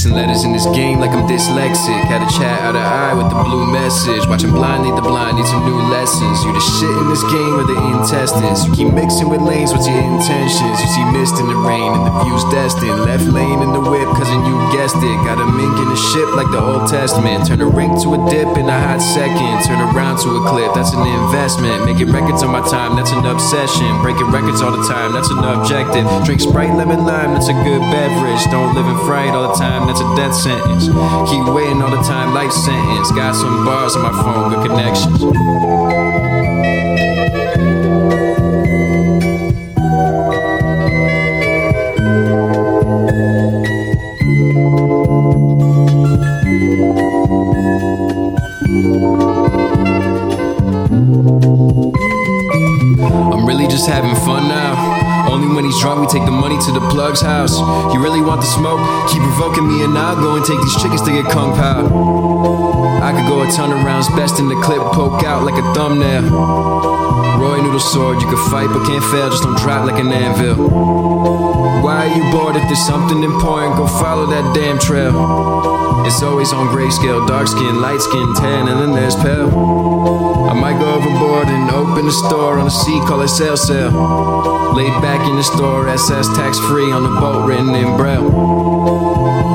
Mixing letters in this game like I'm dyslexic. Had a chat out of eye with the blue message. Watching blind lead the blind, need some new lessons. You the shit in this game with the intestines. You keep mixing with lanes, what's your intentions? You see mist in the rain and the view's destined. Left lane in the whip, cousin, you guessed it. Got a mink in the ship like the Old Testament. Turn a ring to a dip in a hot second. Turn around to a clip, that's an investment. Making records on my time, that's an obsession. Breaking records all the time, that's an objective. Drink Sprite, lemon, lime, that's a good beverage. Don't live in fright all the time, that's a death sentence. Keep waiting all the time, life sentence. Got some bars on my phone, good connections. I'm really just having fun now. Only when he's drunk, we take the money to the plug's house. You really want the smoke? Keep provoking me, and I'll go and take these chickens to get kung pao. I could go a ton of rounds, best in the clip, poke out like a thumbnail. Roy Noodle sword, you can fight but can't fail, just don't drop like an anvil. Why are you bored if there's something important? Go follow that damn trail. It's always on grayscale, dark skin, light skin, tan, and then there's pale. A store on the sea, call it sail sail. Laid back in the store, SS tax free on the boat, written in braille.